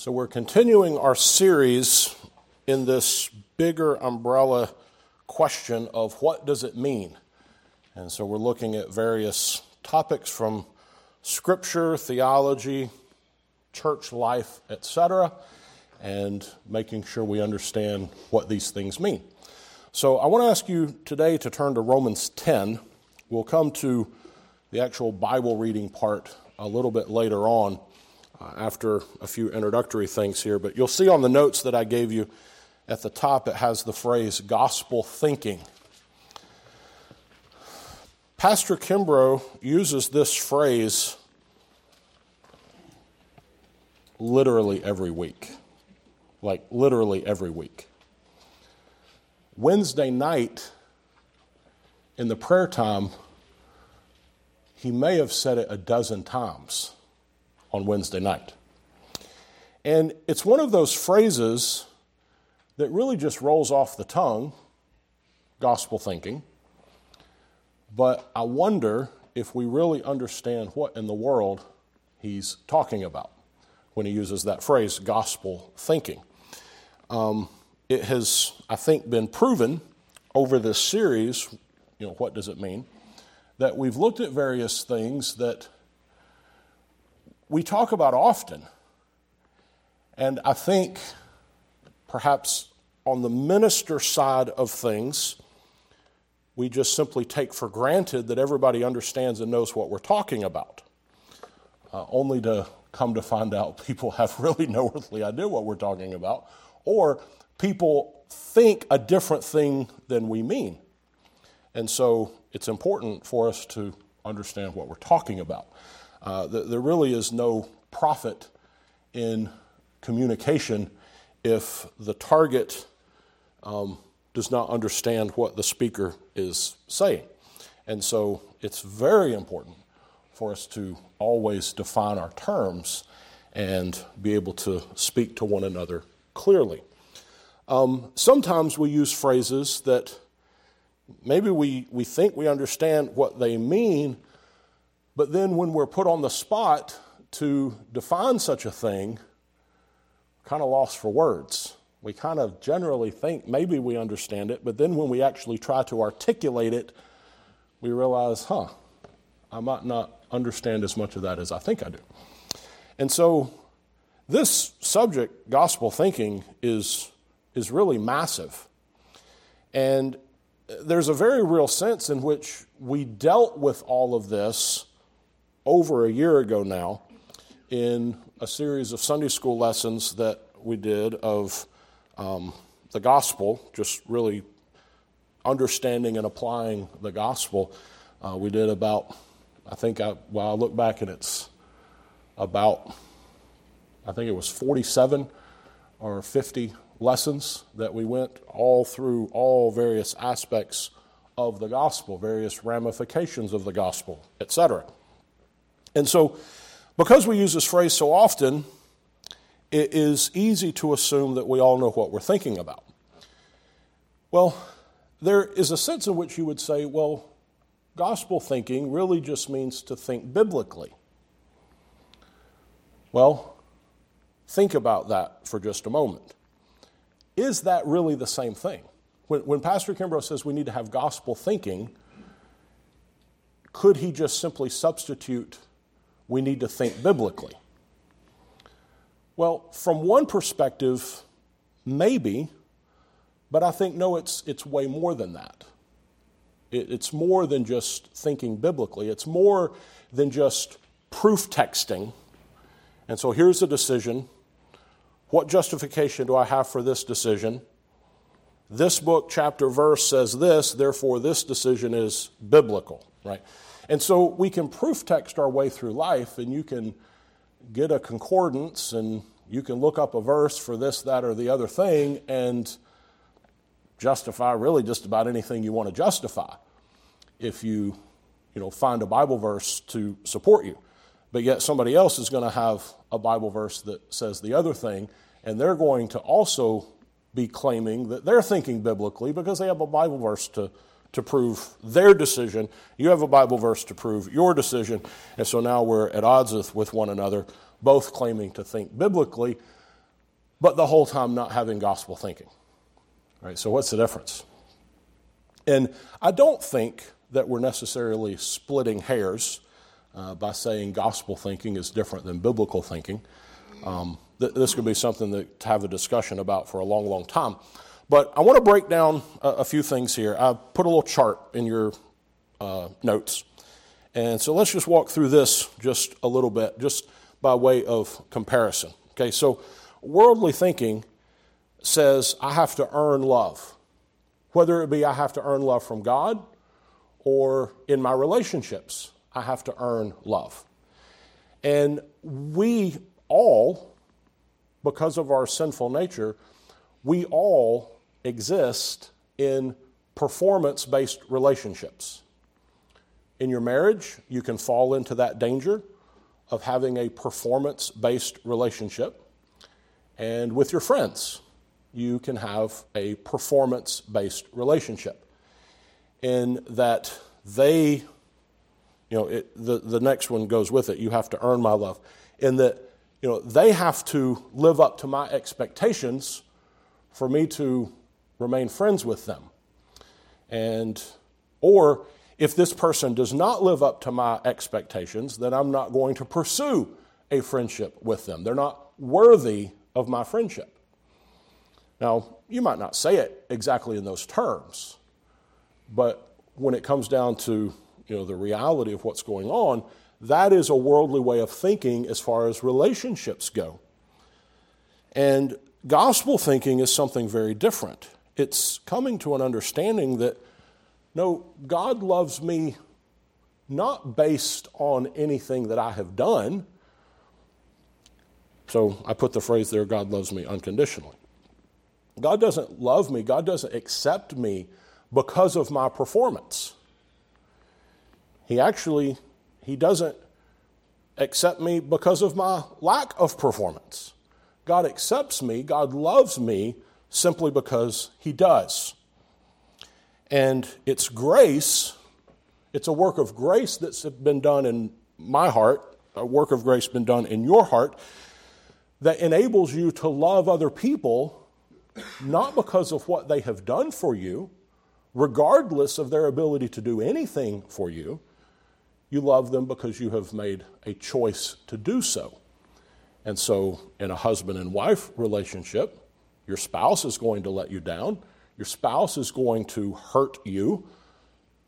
So, we're continuing our series in this bigger umbrella question of what does it mean? And so, we're looking at various topics from scripture, theology, church life, etc., and making sure we understand what these things mean. So, I want to ask you today to turn to Romans 10. We'll come to the actual Bible reading part a little bit later on uh, after a few introductory things here. But you'll see on the notes that I gave you at the top, it has the phrase gospel thinking. Pastor Kimbrough uses this phrase literally every week. Like, literally every week. Wednesday night, in the prayer time, he may have said it a dozen times on Wednesday night. And it's one of those phrases that really just rolls off the tongue, gospel thinking. But I wonder if we really understand what in the world he's talking about when he uses that phrase, gospel thinking. Um, it has, I think, been proven over this series, you know, what does it mean, that we've looked at various things that we talk about often. And I think perhaps on the minister side of things, we just simply take for granted that everybody understands and knows what we're talking about, uh, only to come to find out people have really no earthly idea what we're talking about, or people think a different thing than we mean. And so it's important for us to understand what we're talking about. Uh, there really is no profit in communication if the target um, does not understand what the speaker is saying. And so it's very important for us to always define our terms and be able to speak to one another clearly. Um, sometimes we use phrases that maybe we, we think we understand what they mean, but then when we're put on the spot to define such a thing, kind of lost for words. We kind of generally think maybe we understand it, but then when we actually try to articulate it, we realize, huh, I might not understand as much of that as I think I do. And so this subject, gospel thinking, is, is really massive. And uh, there's a very real sense in which we dealt with all of this over a year ago now in a series of Sunday school lessons that we did of um, the gospel, just really understanding and applying the gospel. Uh, we did about, I think, I, well, I look back and it's about, I think it was 47 or 50 lessons that we went all through all various aspects of the gospel, various ramifications of the gospel, etc. And so, because we use this phrase so often, it is easy to assume that we all know what we're thinking about. Well, there is a sense in which you would say, well, gospel thinking really just means to think biblically. Well, think about that for just a moment. Is that really the same thing? When, when Pastor Kimbrough says we need to have gospel thinking, could he just simply substitute we need to think biblically? Well, from one perspective, maybe, but I think no, it's, it's way more than that. It, it's more than just thinking biblically, it's more than just proof texting. And so here's a decision what justification do I have for this decision? This book, chapter, verse says this, therefore, this decision is biblical, right? And so we can proof text our way through life, and you can get a concordance and you can look up a verse for this, that, or the other thing and justify really just about anything you want to justify if you, you know, find a Bible verse to support you. But yet somebody else is going to have a Bible verse that says the other thing, and they're going to also be claiming that they're thinking biblically because they have a Bible verse to, to prove their decision. You have a Bible verse to prove your decision. And so now we're at odds with, one another, both claiming to think biblically. but the whole time not having gospel thinking. Right? So, what's the difference? And I don't think that we're necessarily splitting hairs uh, by saying gospel thinking is different than biblical thinking. Um, th- this could be something that, to have a discussion about for a long, long time. But I want to break down a, a few things here. I put a little chart in your uh, notes. And so let's just walk through this just a little bit, just by way of comparison. Okay, so worldly thinking says I have to earn love, whether it be I have to earn love from God or in my relationships, I have to earn love. And we all, because of our sinful nature, we all exist in performance based relationships. In your marriage, you can fall into that danger of having a performance based relationship. And with your friends, you can have a performance based relationship in that they, you know, it, the, the next one goes with it. You have to earn my love. In that, you know, they have to live up to my expectations for me to remain friends with them. And, or if this person does not live up to my expectations, then I'm not going to pursue a friendship with them. They're not worthy of my friendship. Now, you might not say it exactly in those terms, but when it comes down to you know, the reality of what's going on, that is a worldly way of thinking as far as relationships go. And gospel thinking is something very different. It's coming to an understanding that no, God loves me not based on anything that I have done. So I put the phrase there God loves me unconditionally. God doesn't love me, God doesn't accept me because of my performance. He actually he doesn't accept me because of my lack of performance. God accepts me, God loves me simply because he does. And it's grace, it's a work of grace that's been done in my heart, a work of grace been done in your heart, that enables you to love other people not because of what they have done for you, regardless of their ability to do anything for you. You love them because you have made a choice to do so. And so, in a husband and wife relationship, your spouse is going to let you down. Your spouse is going to hurt you,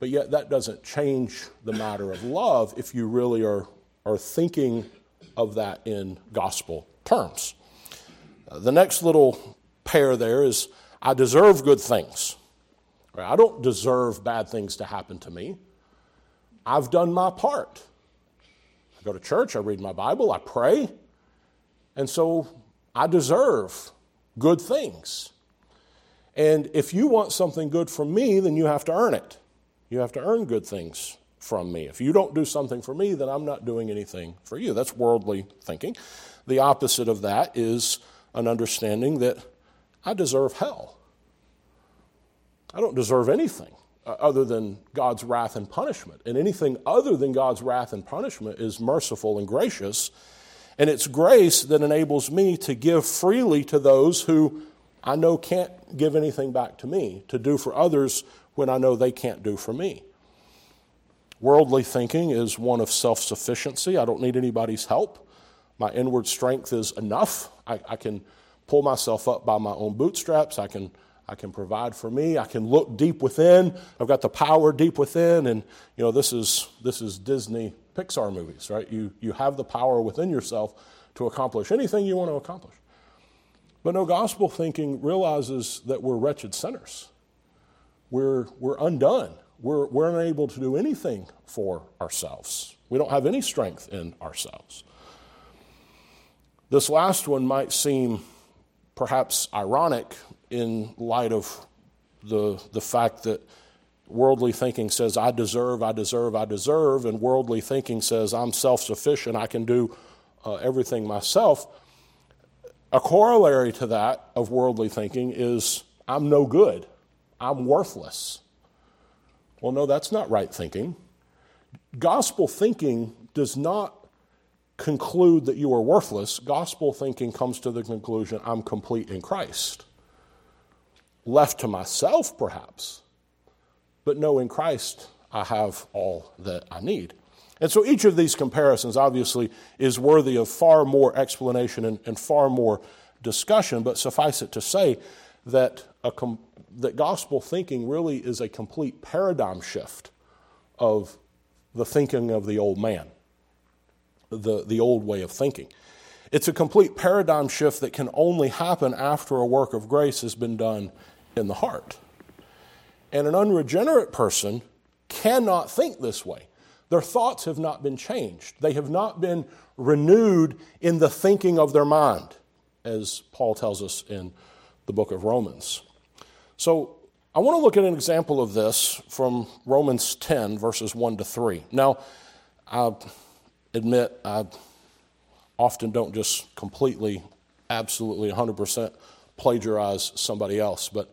but yet that doesn't change the matter of love if you really are, are thinking of that in gospel terms. Uh, the next little pair there is I deserve good things. Right? I don't deserve bad things to happen to me. I've done my part. I go to church, I read my Bible, I pray, and so I deserve good things. And if you want something good from me, then you have to earn it. You have to earn good things from me. If you don't do something for me, then I'm not doing anything for you. That's worldly thinking. The opposite of that is an understanding that I deserve hell. I don't deserve anything uh, other than God's wrath and punishment. And anything other than God's wrath and punishment is merciful and gracious. And it's grace that enables me to give freely to those who I know can't give anything back to me, to do for others when I know they can't do for me. Worldly thinking is one of self sufficiency. I don't need anybody's help. My inward strength is enough. I, I, can pull myself up by my own bootstraps. I can, I can provide for me. I can look deep within. I've got the power deep within. And, you know, this is, this is Disney Pixar movies, right? You, you have the power within yourself to accomplish anything you want to accomplish. But no, gospel thinking realizes that we're wretched sinners. We're, we're undone. We're, we're unable to do anything for ourselves. We don't have any strength in ourselves. This last one might seem perhaps ironic in light of the, the fact that worldly thinking says, I deserve, I deserve, I deserve, and worldly thinking says, I'm self sufficient, I can do uh, everything myself. A corollary to that of worldly thinking is I'm no good, I'm worthless. Well, no, that's not right thinking. Gospel thinking does not conclude that you are worthless, gospel thinking comes to the conclusion I'm complete in Christ. Left to myself, perhaps, but no, in Christ, I have all that I need. And so each of these comparisons, obviously, is worthy of far more explanation and, and far more discussion, but suffice it to say that, com- that gospel thinking really is a complete paradigm shift of the thinking of the old man the, the old way of thinking. It's a complete paradigm shift that can only happen after a work of grace has been done in the heart. And an unregenerate person cannot think this way. Their thoughts have not been changed, they have not been renewed in the thinking of their mind, as Paul tells us in the book of Romans. So, I want to look at an example of this from Romans 10, verses 1 to 3. Now, I admit I often don't just completely, absolutely 100% plagiarize somebody else, but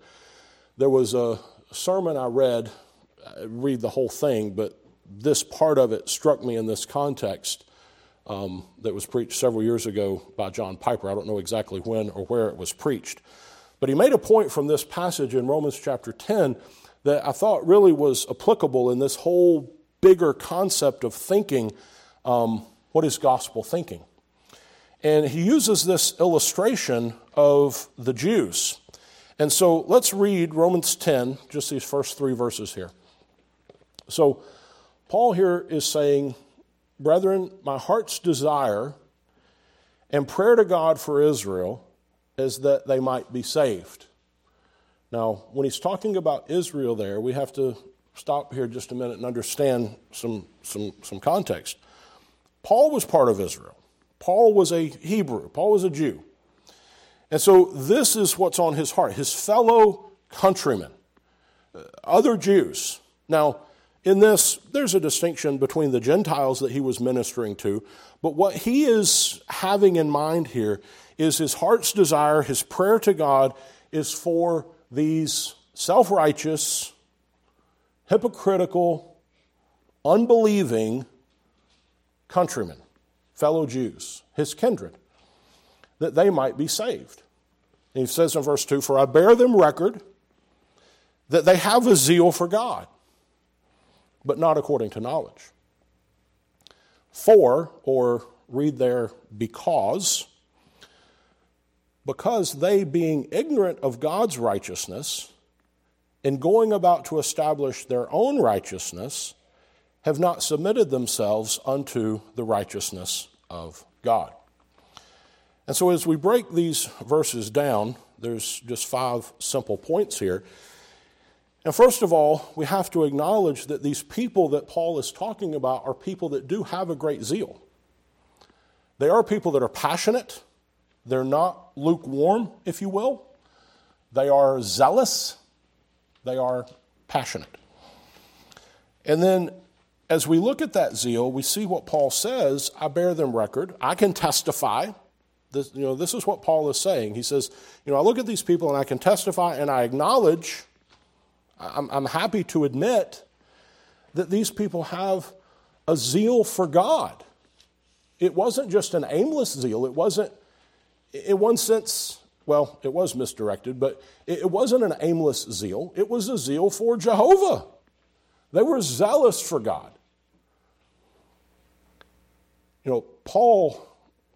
there was a sermon I read, I read the whole thing, but this part of it struck me in this context um, that was preached several years ago by John Piper. I don't know exactly when or where it was preached. But he made a point from this passage in Romans chapter 10 that I thought really was applicable in this whole bigger concept of thinking um, what is gospel thinking. And he uses this illustration of the Jews. And so let's read Romans 10, just these first three verses here. So Paul here is saying, Brethren, my heart's desire and prayer to God for Israel is that they might be saved. Now, when he's talking about Israel there, we have to stop here just a minute and understand some, some, some context. Paul was part of Israel. Paul was a Hebrew. Paul was a Jew. And so this is what's on his heart his fellow countrymen, uh, other Jews. Now, in this, there's a distinction between the Gentiles that he was ministering to, but what he is having in mind here is his heart's desire, his prayer to God is for these self righteous, hypocritical, unbelieving countrymen, fellow Jews, his kindred, that they might be saved. And he says in verse 2 For I bear them record that they have a zeal for God, but not according to knowledge. For, or read there, because, because they, being ignorant of God's righteousness, in going about to establish their own righteousness, have not submitted themselves unto the righteousness of God. And so, as we break these verses down, there's just five simple points here. And first of all, we have to acknowledge that these people that Paul is talking about are people that do have a great zeal. They are people that are passionate, they're not lukewarm, if you will. They are zealous, they are passionate. And then as we look at that zeal, we see what Paul says I bear them record, I can testify. This, you know, this is what Paul is saying. He says, you know, I look at these people and I can testify and I acknowledge, I'm, I'm happy to admit that these people have a zeal for God. It wasn't just an aimless zeal. It wasn't, in one sense, well, it was misdirected, but it wasn't an aimless zeal. It was a zeal for Jehovah. They were zealous for God. You know, Paul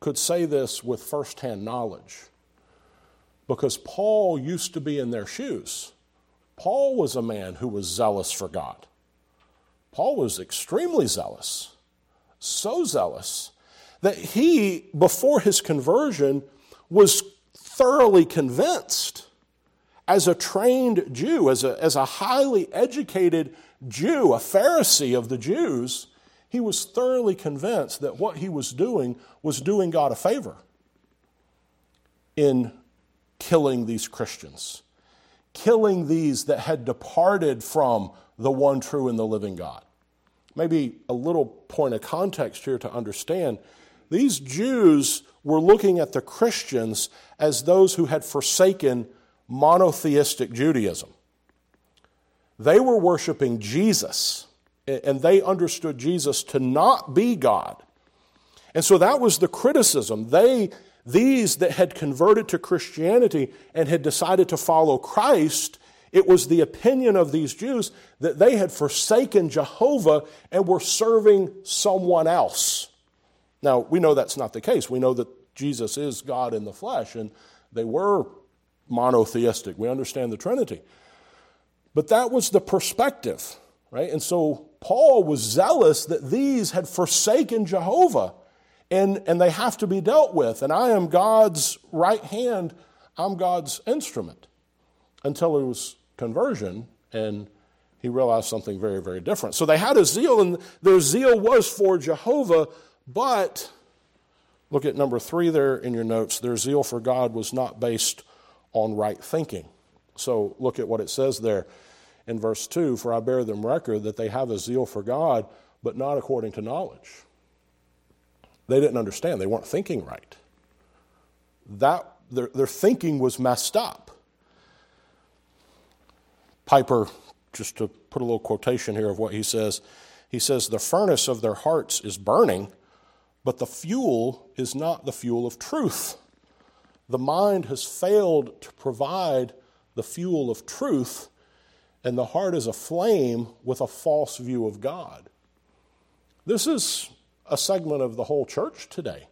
could say this with firsthand knowledge because Paul used to be in their shoes. Paul was a man who was zealous for God. Paul was extremely zealous, so zealous that he, before his conversion, was thoroughly convinced as a trained Jew, as a, as a highly educated Jew, a Pharisee of the Jews, he was thoroughly convinced that what he was doing was doing God a favor in killing these Christians, killing these that had departed from the one true and the living God. Maybe a little point of context here to understand these Jews were looking at the Christians as those who had forsaken monotheistic Judaism. They were worshiping Jesus and they understood Jesus to not be God. And so that was the criticism. They, these that had converted to Christianity and had decided to follow Christ, it was the opinion of these Jews that they had forsaken Jehovah and were serving someone else. Now, we know that's not the case. We know that Jesus is God in the flesh, and they were monotheistic. We understand the Trinity. But that was the perspective, right? And so Paul was zealous that these had forsaken Jehovah and, and they have to be dealt with. And I am God's right hand, I'm God's instrument. Until it was conversion and he realized something very, very different. So they had a zeal, and their zeal was for Jehovah, but look at number three there in your notes. Their zeal for God was not based on right thinking. So look at what it says there in verse 2 For I bear them record that they have a zeal for God, but not according to knowledge. They didn't understand, they weren't thinking right. That, their, their thinking was messed up. Piper, just to put a little quotation here of what he says, he says, The furnace of their hearts is burning, but the fuel is not the fuel of truth. The mind has failed to provide the fuel of truth, and the heart is aflame with a false view of God. This is a segment of the whole church today.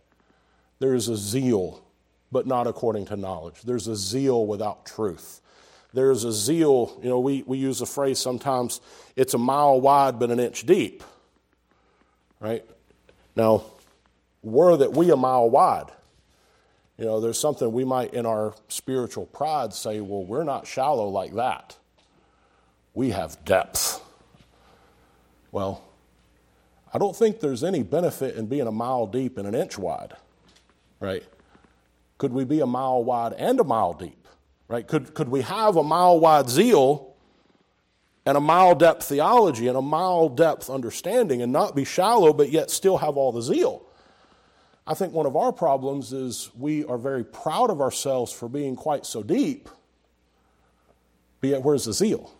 There is a zeal, but not according to knowledge. There's a zeal without truth. There's a zeal, you know, we, we use the phrase sometimes, it's a mile wide but an inch deep. Right? Now, were that we a mile wide? You know, there's something we might, in our spiritual pride, say, well, we're not shallow like that. We have depth. Well, I don't think there's any benefit in being a mile deep and an inch wide, right? Could we be a mile wide and a mile deep, right? Could, could we have a mile wide zeal and a mile depth theology and a mile depth understanding and not be shallow but yet still have all the zeal? I think one of our problems is we are very proud of ourselves for being quite so deep, but yet where's the zeal?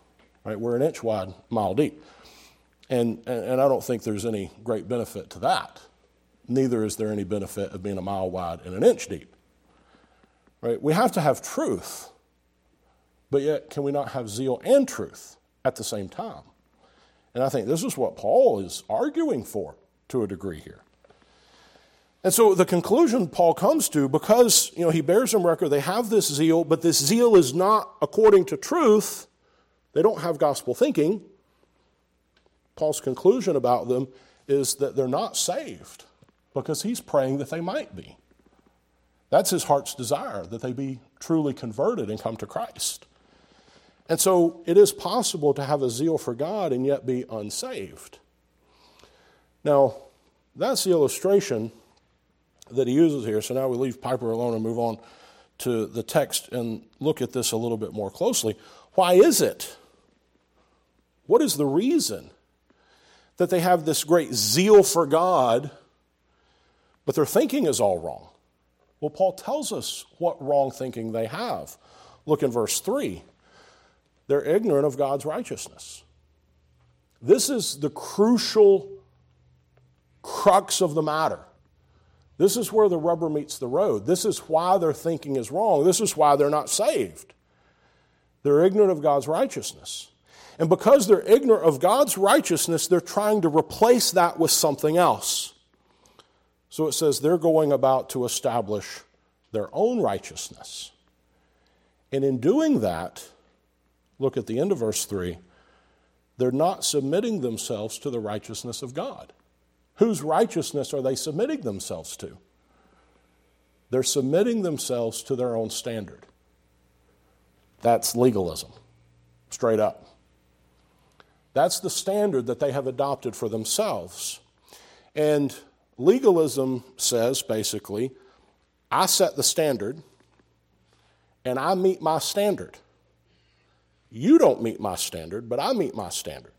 Right? We're an inch wide, mile deep. And, and I don't think there's any great benefit to that. Neither is there any benefit of being a mile wide and an inch deep. Right? We have to have truth, but yet can we not have zeal and truth at the same time? And I think this is what Paul is arguing for to a degree here. And so the conclusion Paul comes to, because you know he bears them record, they have this zeal, but this zeal is not according to truth. They don't have gospel thinking. Paul's conclusion about them is that they're not saved because he's praying that they might be. That's his heart's desire, that they be truly converted and come to Christ. And so it is possible to have a zeal for God and yet be unsaved. Now, that's the illustration that he uses here. So now we leave Piper alone and move on to the text and look at this a little bit more closely. Why is it? What is the reason that they have this great zeal for God, but their thinking is all wrong. Well, Paul tells us what wrong thinking they have. Look in verse 3. They're ignorant of God's righteousness. This is the crucial crux of the matter. This is where the rubber meets the road. This is why their thinking is wrong. This is why they're not saved. They're ignorant of God's righteousness. And because they're ignorant of God's righteousness, they're trying to replace that with something else. So it says they're going about to establish their own righteousness. And in doing that, look at the end of verse 3, they're not submitting themselves to the righteousness of God. Whose righteousness are they submitting themselves to? They're submitting themselves to their own standard. That's legalism, straight up. That's the standard that they have adopted for themselves. And legalism says basically, I set the standard and I meet my standard. You don't meet my standard, but I meet my standard.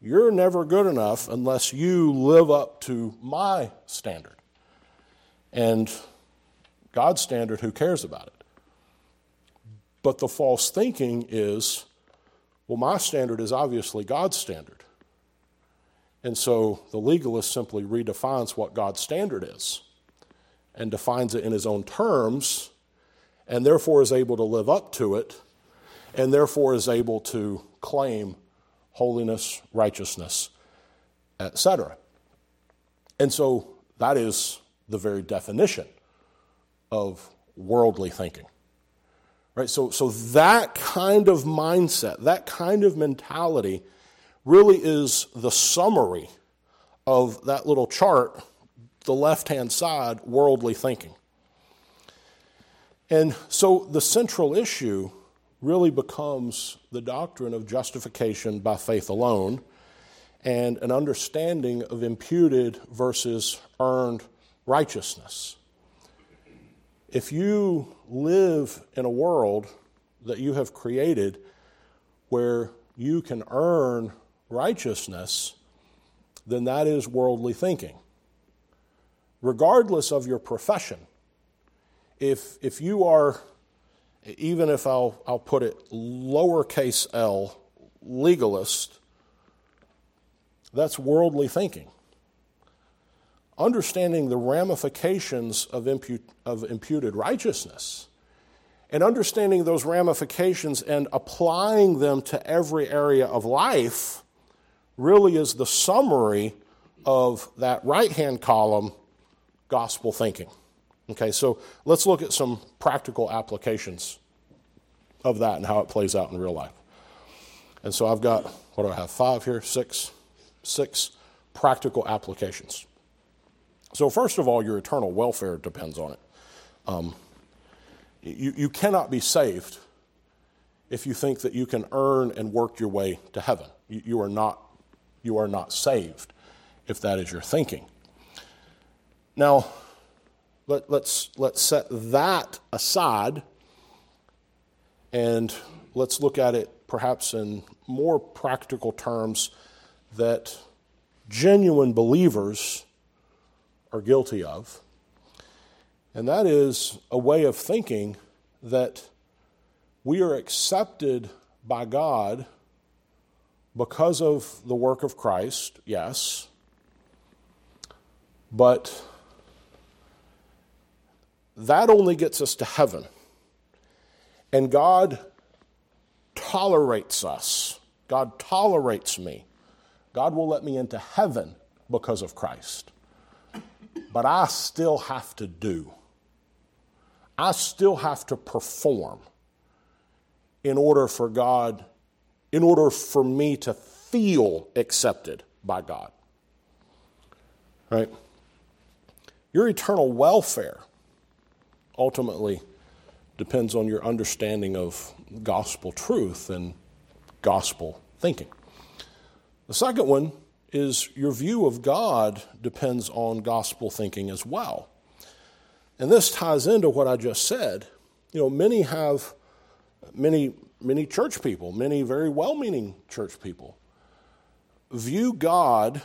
You're never good enough unless you live up to my standard. And God's standard, who cares about it? But the false thinking is well, my standard is obviously God's standard. And so the legalist simply redefines what God's standard is and defines it in his own terms, and therefore is able to live up to it, and therefore is able to claim holiness, righteousness, etc. And so that is the very definition of worldly thinking. Right? So, so that kind of mindset, that kind of mentality, really is the summary of that little chart, the left hand side, worldly thinking. And so the central issue really becomes the doctrine of justification by faith alone and an understanding of imputed versus earned righteousness. If you live in a world that you have created where you can earn righteousness, then that is worldly thinking. Regardless of your profession, if, if you are, even if I'll, I'll put it lowercase l, legalist, that's worldly thinking understanding the ramifications of, of imputed righteousness and understanding those ramifications and applying them to every area of life really is the summary of that right hand column gospel thinking. Okay, so let's look at some practical applications of that and how it plays out in real life. And so I've got, what do I have, five here, six, six practical applications. So, first of all, your eternal welfare depends on it. Um, you, you cannot be saved if you think that you can earn and work your way to heaven. You, you, are, not, you are not saved if that is your thinking. Now, let, let's, let's set that aside and let's look at it perhaps in more practical terms that genuine believers are guilty of. And that is a way of thinking that we are accepted by God because of the work of Christ, yes, but that only gets us to heaven. And God tolerates us. God tolerates me. God will let me into heaven because of Christ but I still have to do. I still have to perform in order for God, in order for me to feel accepted by God. Right? Your eternal welfare ultimately depends on your understanding of gospel truth and gospel thinking. The second one is your view of God depends on gospel thinking as well. And this ties into what I just said. You know, many have, many, many church people, many very well meaning church people, view God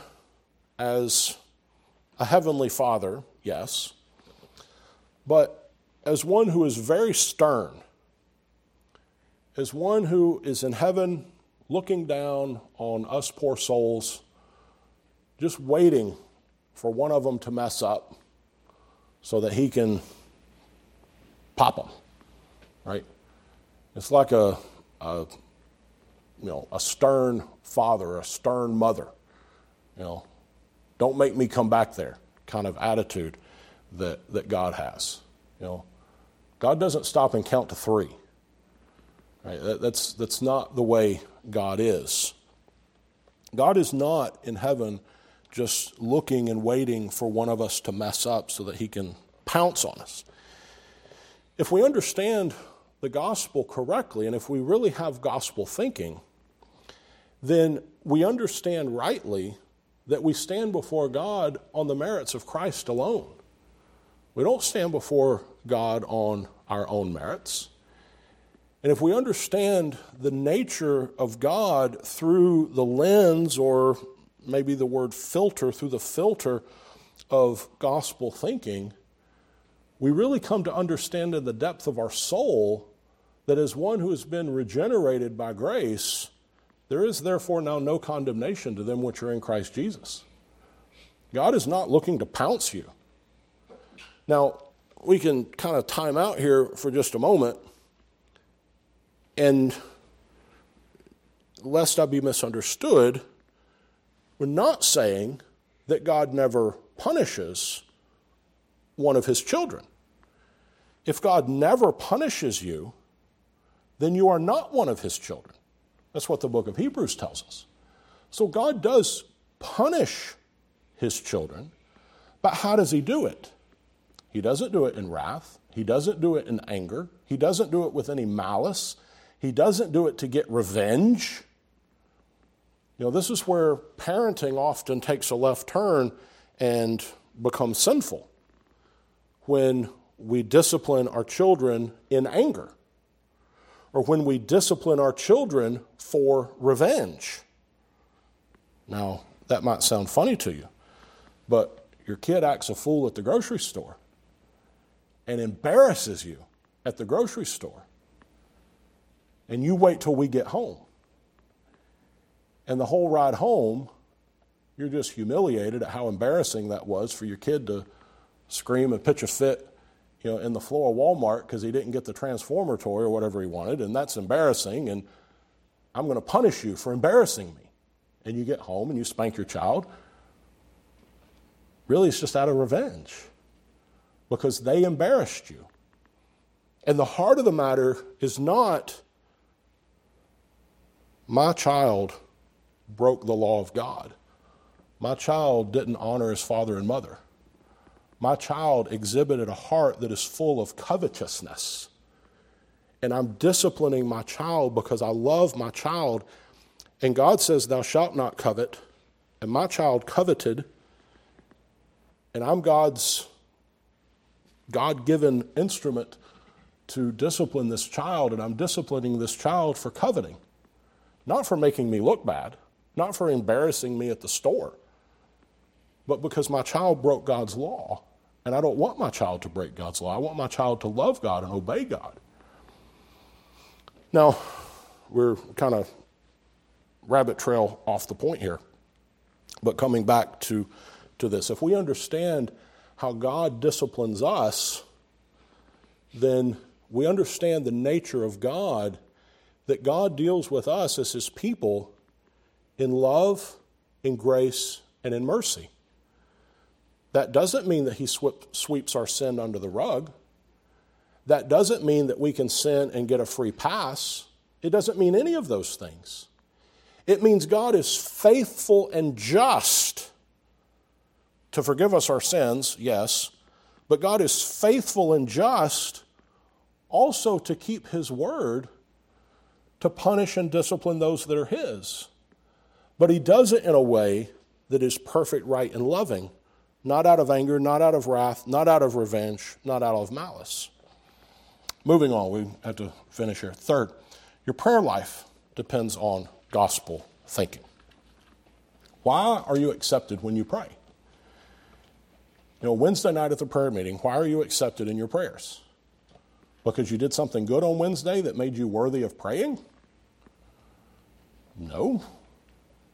as a heavenly father, yes, but as one who is very stern, as one who is in heaven looking down on us poor souls just waiting for one of them to mess up so that he can pop them, right? It's like a, a you know, a stern father, a stern mother, you know, don't make me come back there kind of attitude that, that God has. You know, God doesn't stop and count to three. Right? That, that's, that's not the way God is. God is not in heaven just looking and waiting for one of us to mess up so that he can pounce on us. If we understand the gospel correctly, and if we really have gospel thinking, then we understand rightly that we stand before God on the merits of Christ alone. We don't stand before God on our own merits. And if we understand the nature of God through the lens or maybe the word filter, through the filter of gospel thinking, we really come to understand in the depth of our soul that as one who has been regenerated by grace, There is therefore now no condemnation to them which are in Christ Jesus. God is not looking to pounce you. Now, we can kind of time out here for just a moment, and lest I be misunderstood, we're not saying that God never punishes one of his children. If God never punishes you, then you are not one of his children. That's what the book of Hebrews tells us. So God does punish his children, but how does he do it? He doesn't do it in wrath, he doesn't do it in anger, he doesn't do it with any malice, he doesn't do it to get revenge. You know, this is where parenting often takes a left turn and becomes sinful when we discipline our children in anger or when we discipline our children for revenge. Now, that might sound funny to you, but your kid acts a fool at the grocery store and embarrasses you at the grocery store, and you wait till we get home. And the whole ride home, you're just humiliated at how embarrassing that was for your kid to scream and pitch a fit you know, in the floor of Walmart because he didn't get the transformer toy or whatever he wanted, and that's embarrassing, and I'm going to punish you for embarrassing me. And you get home and you spank your child. Really, it's just out of revenge because they embarrassed you. And the heart of the matter is not my child broke the law of God. My child didn't honor his father and mother. My child exhibited a heart that is full of covetousness. And I'm disciplining my child because I love my child. And God says, Thou shalt not covet. And my child coveted. And I'm God's God given instrument to discipline this child. And I'm disciplining this child for coveting, not for making me look bad not for embarrassing me at the store, but because my child broke God's law. And I don't want my child to break God's law. I want my child to love God and obey God. Now, we're kind of rabbit trail off the point here. But coming back to, to this, if we understand how God disciplines us, then we understand the nature of God, that God deals with us as His people in love, in grace, and in mercy. That doesn't mean that He sweeps our sin under the rug. That doesn't mean that we can sin and get a free pass. It doesn't mean any of those things. It means God is faithful and just to forgive us our sins, yes, but God is faithful and just also to keep His word to punish and discipline those that are His. But he does it in a way that is perfect, right, and loving, not out of anger, not out of wrath, not out of revenge, not out of malice. Moving on, we have to finish here. Third, your prayer life depends on gospel thinking. Why are you accepted when you pray? You know, Wednesday night at the prayer meeting, why are you accepted in your prayers? Because you did something good on Wednesday that made you worthy of praying? No.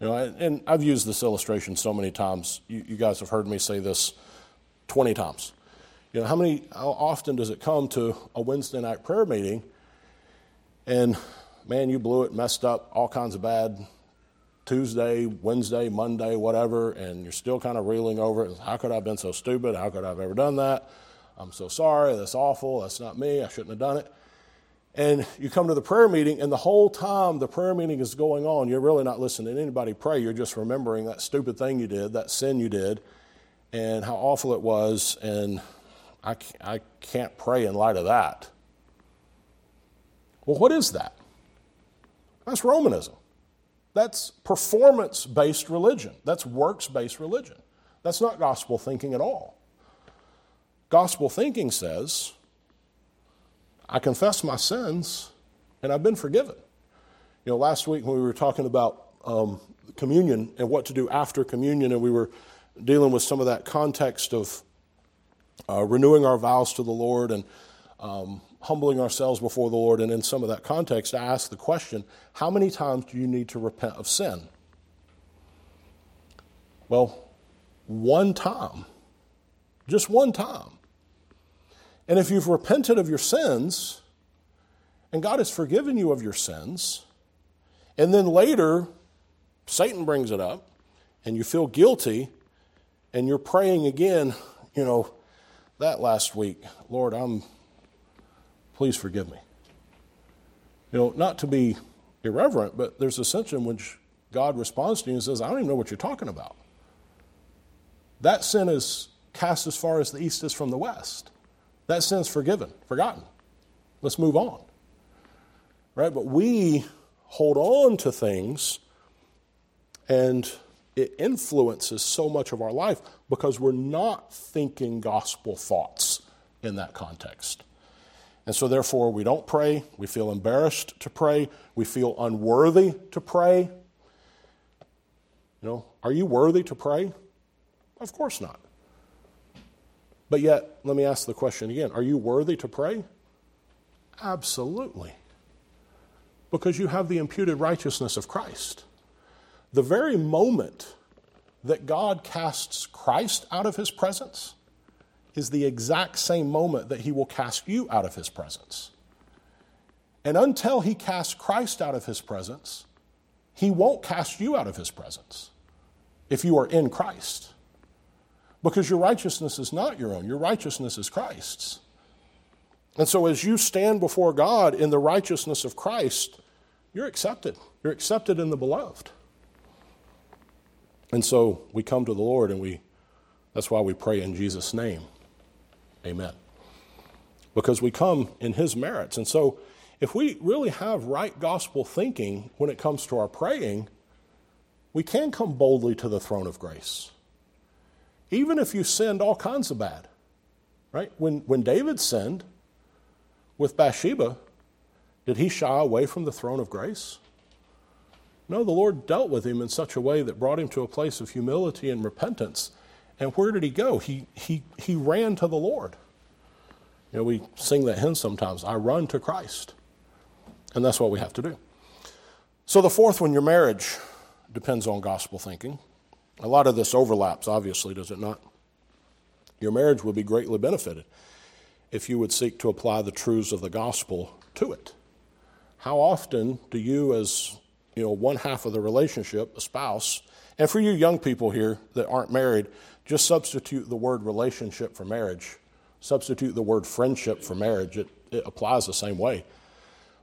You know, and I've used this illustration so many times. You, you guys have heard me say this 20 times. You know, how many, how often does it come to a Wednesday night prayer meeting and man, you blew it, messed up, all kinds of bad Tuesday, Wednesday, Monday, whatever, and you're still kind of reeling over it. How could I have been so stupid? How could I have ever done that? I'm so sorry. That's awful. That's not me. I shouldn't have done it and you come to the prayer meeting, and the whole time the prayer meeting is going on, you're really not listening to anybody pray. You're just remembering that stupid thing you did, that sin you did, and how awful it was, and I, I can't pray in light of that. Well, what is that? That's Romanism. That's performance based religion. That's works based religion. That's not gospel thinking at all. Gospel thinking says, I confess my sins and I've been forgiven. You know, last week when we were talking about um, communion and what to do after communion, and we were dealing with some of that context of uh, renewing our vows to the Lord and um, humbling ourselves before the Lord, and in some of that context, I asked the question how many times do you need to repent of sin? Well, one time. Just one time. And if you've repented of your sins, and God has forgiven you of your sins, and then later Satan brings it up, and you feel guilty, and you're praying again, you know, that last week, Lord, I'm, please forgive me. You know, not to be irreverent, but there's a sense in which God responds to you and says, I don't even know what you're talking about. That sin is cast as far as the east is from the west. That sin's forgiven, forgotten. Let's move on. Right? But we hold on to things and it influences so much of our life because we're not thinking gospel thoughts in that context. And so, therefore, we don't pray. We feel embarrassed to pray. We feel unworthy to pray. You know, are you worthy to pray? Of course not. But yet, let me ask the question again Are you worthy to pray? Absolutely. Because you have the imputed righteousness of Christ. The very moment that God casts Christ out of his presence is the exact same moment that he will cast you out of his presence. And until he casts Christ out of his presence, he won't cast you out of his presence if you are in Christ. Because your righteousness is not your own, your righteousness is Christ's. And so, as you stand before God in the righteousness of Christ, you're accepted. You're accepted in the beloved. And so we come to the Lord and we that's why we pray in Jesus' name. Amen. Because we come in his merits. And so if we really have right gospel thinking when it comes to our praying, we can come boldly to the throne of grace even if you sinned all kinds of bad. Right? When, when David sinned with Bathsheba, did he shy away from the throne of grace? No, the Lord dealt with him in such a way that brought him to a place of humility and repentance. And where did he go? He, he, he ran to the Lord. You know, we sing that hymn sometimes I run to Christ. And that's what we have to do. So, the fourth one, your marriage depends on gospel thinking. A lot of this overlaps, obviously, does it not? Your marriage would be greatly benefited if you would seek to apply the truths of the gospel to it. How often do you, as you know, one half of the relationship, a spouse, and for you young people here that aren't married, just substitute the word relationship for marriage. Substitute the word friendship for marriage. It, it applies the same way.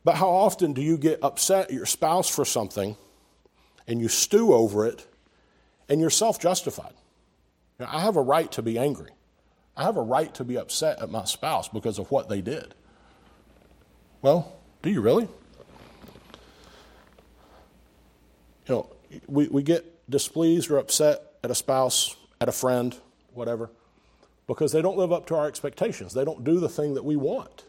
But how often do you get upset at your spouse for something and you stew over it and you're self justified. I have a right to be angry. I have a right to be upset at my spouse because of what they did. Well, do you really? You know, we, we get displeased or upset at a spouse, at a friend, whatever, because they don't live up to our expectations. They don't do the thing that we want.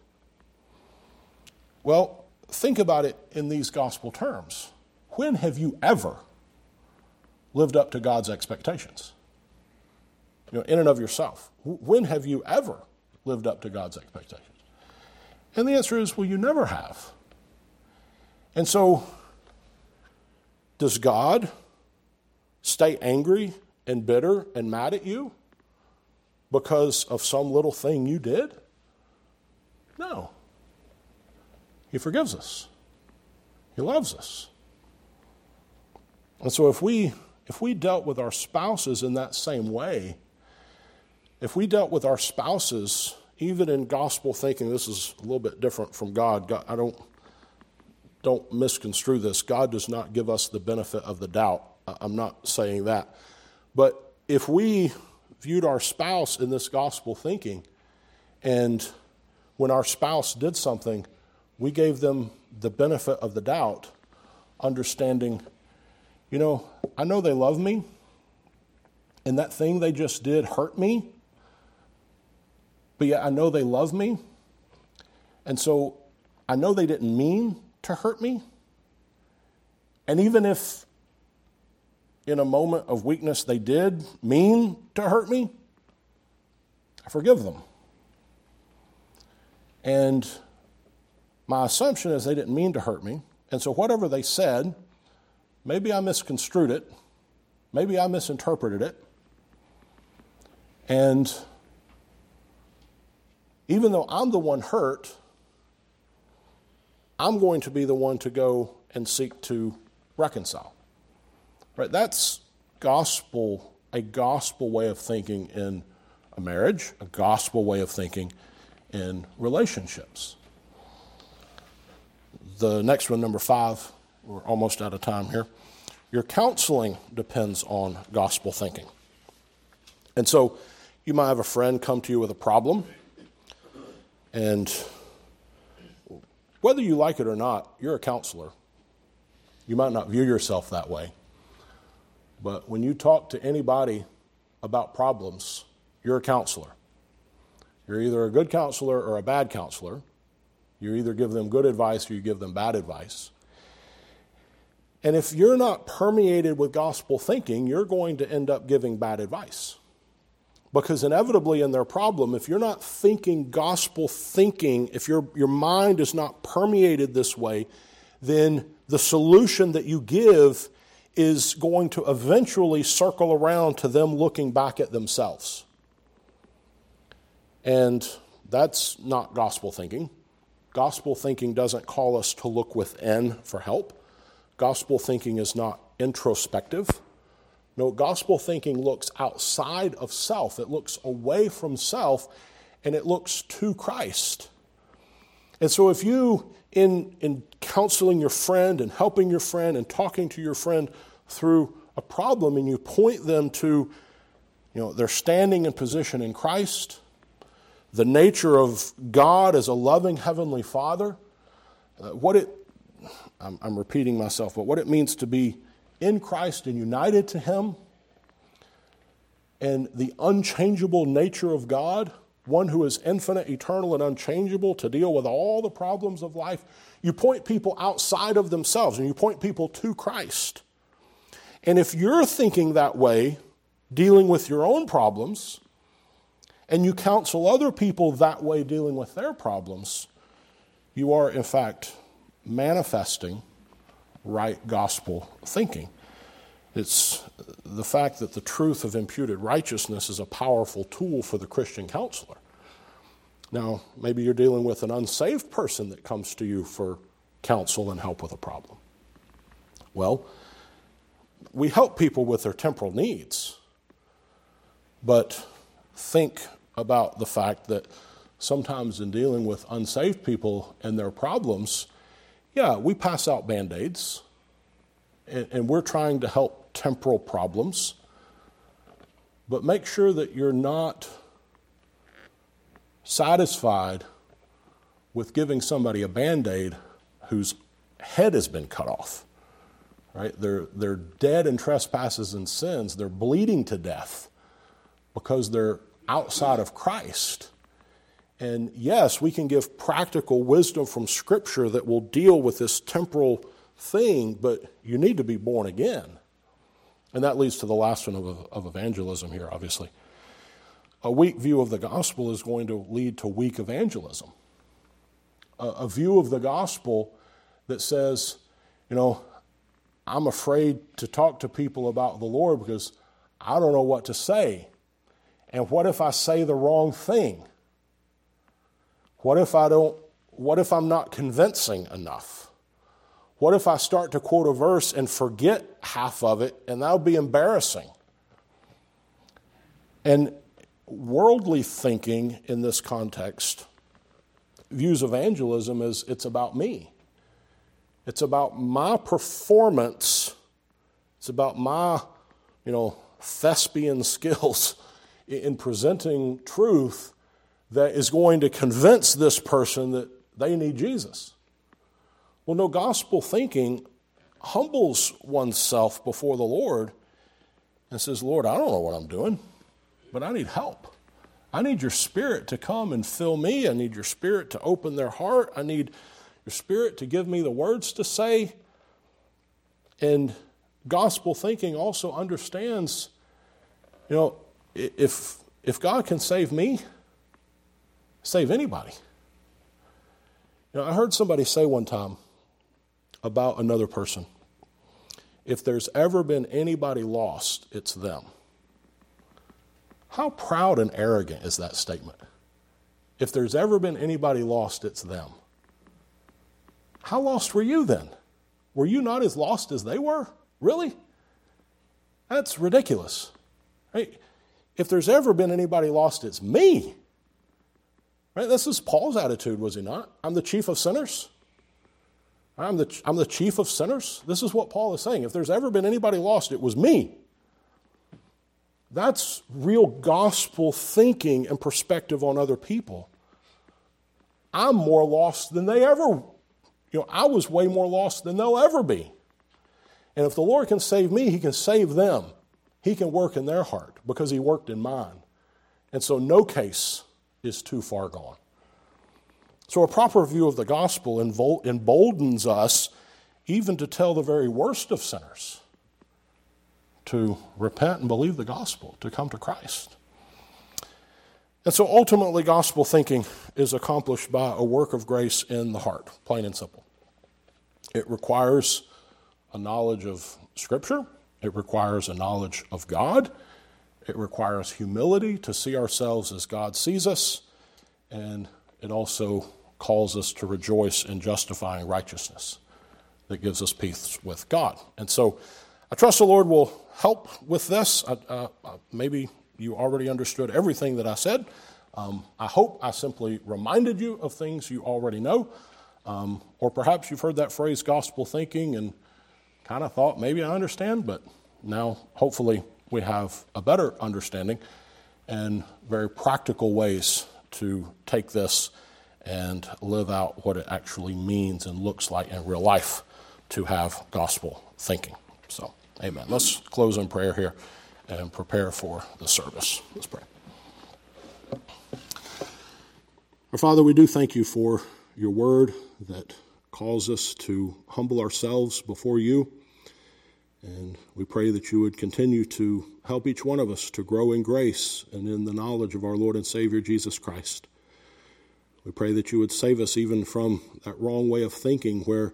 Well, think about it in these gospel terms. When have you ever lived up to God's expectations? You know, in and of yourself. When have you ever lived up to God's expectations? And the answer is, well, you never have. And so, does God stay angry and bitter and mad at you because of some little thing you did? No. He forgives us, He loves us. And so, if we if we dealt with our spouses in that same way, if we dealt with our spouses, even in gospel thinking, this is a little bit different from God. God I don't don't misconstrue this. God does not give us the benefit of the doubt. I'm not saying that. But if we viewed our spouse in this gospel thinking, and when our spouse did something, we gave them the benefit of the doubt, understanding you know, I know they love me, and that thing they just did hurt me, but yet I know they love me. And so I know they didn't mean to hurt me. And even if in a moment of weakness they did mean to hurt me, I forgive them. And my assumption is they didn't mean to hurt me. And so whatever they said, maybe I misconstrued it, maybe I misinterpreted it. And even though I'm the one hurt, I'm going to be the one to go and seek to reconcile. Right? That's gospel, a gospel way of thinking in a marriage, a gospel way of thinking in relationships. The next one, number five, we're almost out of time here. Your counseling depends on gospel thinking. And so you might have a friend come to you with a problem, and whether you like it or not, you're a counselor. You might not view yourself that way. But when you talk to anybody about problems, you're a counselor. You're either a good counselor or a bad counselor. You either give them good advice or you give them bad advice. And if you're not permeated with gospel thinking, you're going to end up giving bad advice. Because inevitably, in their problem, if you're not thinking gospel thinking, if your, your mind is not permeated this way, then the solution that you give is going to eventually circle around to them looking back at themselves. And that's not gospel thinking. Gospel thinking doesn't call us to look within for help. Gospel thinking is not introspective. No, gospel thinking looks outside of self, it looks away from self, and it looks to Christ. And so, if you, in, in counseling your friend and helping your friend and talking to your friend through a problem, and you point them to, you know, their standing and position in Christ, the nature of God as a loving Heavenly Father, uh, what it, I'm, I'm repeating myself, but what it means to be in Christ and united to Him, and the unchangeable nature of God, one who is infinite, eternal, and unchangeable to deal with all the problems of life, you point people outside of themselves and you point people to Christ. And if you're thinking that way, dealing with your own problems, and you counsel other people that way dealing with their problems, you are in fact manifesting right gospel thinking. It's the fact that the truth of imputed righteousness is a powerful tool for the Christian counselor. Now, maybe you're dealing with an unsaved person that comes to you for counsel and help with a problem. Well, we help people with their temporal needs, but think about the fact that sometimes in dealing with unsaved people and their problems, yeah, we pass out band aids and, and we're trying to help temporal problems, but make sure that you're not satisfied with giving somebody a band aid whose head has been cut off. Right? They're, they're dead in trespasses and sins. They're bleeding to death because they're outside of Christ. And yes, we can give practical wisdom from Scripture that will deal with this temporal thing, but you need to be born again. And that leads to the last one of, of evangelism here, obviously. A weak view of the gospel is going to lead to weak evangelism. A, a view of the gospel that says, you know, I'm afraid to talk to people about the Lord because I don't know what to say. And what if I say the wrong thing? What if I don't what if I'm not convincing enough? What if I start to quote a verse and forget half of it and that'll be embarrassing? And worldly thinking in this context views evangelism as it's about me. It's about my performance. It's about my, you know, thespian skills in presenting truth that is going to convince this person that they need Jesus. Well, no, gospel thinking humbles oneself before the Lord and says, Lord, I don't know what I'm doing, but I need help. I need your spirit to come and fill me. I need your spirit to open their heart. I need your spirit to give me the words to say. And gospel thinking also understands, you know, if, if God can save me, save anybody. You know, I heard somebody say one time about another person if there's ever been anybody lost, it's them. How proud and arrogant is that statement? If there's ever been anybody lost, it's them. How lost were you then? Were you not as lost as they were? Really? That's ridiculous. Right? If there's ever been anybody lost, it's me. Right? This is Paul's attitude, was he not? I'm the chief of sinners. I'm the, I'm the chief of sinners. This is what Paul is saying. If there's ever been anybody lost, it was me. That's real gospel thinking and perspective on other people. I'm more lost than they ever, you know, I was way more lost than they'll ever be. And if the Lord can save me, He can save them. He can work in their heart because He worked in mine. And so no case is too far gone. So, a proper view of the gospel emboldens us even to tell the very worst of sinners to repent and believe the gospel, to come to Christ. And so, ultimately, gospel thinking is accomplished by a work of grace in the heart, plain and simple. It requires a knowledge of Scripture, it requires a knowledge of God, it requires humility to see ourselves as God sees us, and it also calls us to rejoice in justifying righteousness that gives us peace with God. And so I trust the Lord will help with this. Uh, maybe you already understood everything that I said. Um, I hope I simply reminded you of things you already know. Um, or perhaps you've heard that phrase, gospel thinking, and kind of thought, maybe I understand, but now hopefully we have a better understanding and very practical ways to take this and live out what it actually means and looks like in real life to have gospel thinking. So, amen. Let's close in prayer here and prepare for the service. Let's pray. Our Father, we do thank you for your word that calls us to humble ourselves before you. And we pray that you would continue to help each one of us to grow in grace and in the knowledge of our Lord and Savior Jesus Christ. We pray that you would save us even from that wrong way of thinking where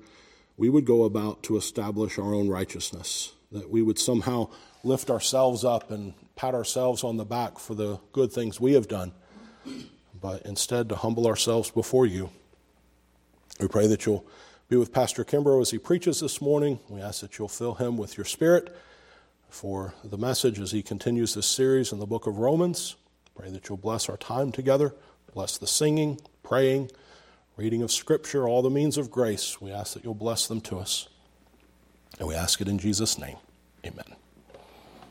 we would go about to establish our own righteousness, that we would somehow lift ourselves up and pat ourselves on the back for the good things we have done, but instead to humble ourselves before you. We pray that you'll be with Pastor Kimbrough as he preaches this morning. We ask that you'll fill him with your spirit for the message as he continues this series in the book of Romans. Pray that you'll bless our time together, bless the singing, praying, reading of Scripture, all the means of grace. We ask that you'll bless them to us. And we ask it in Jesus' name.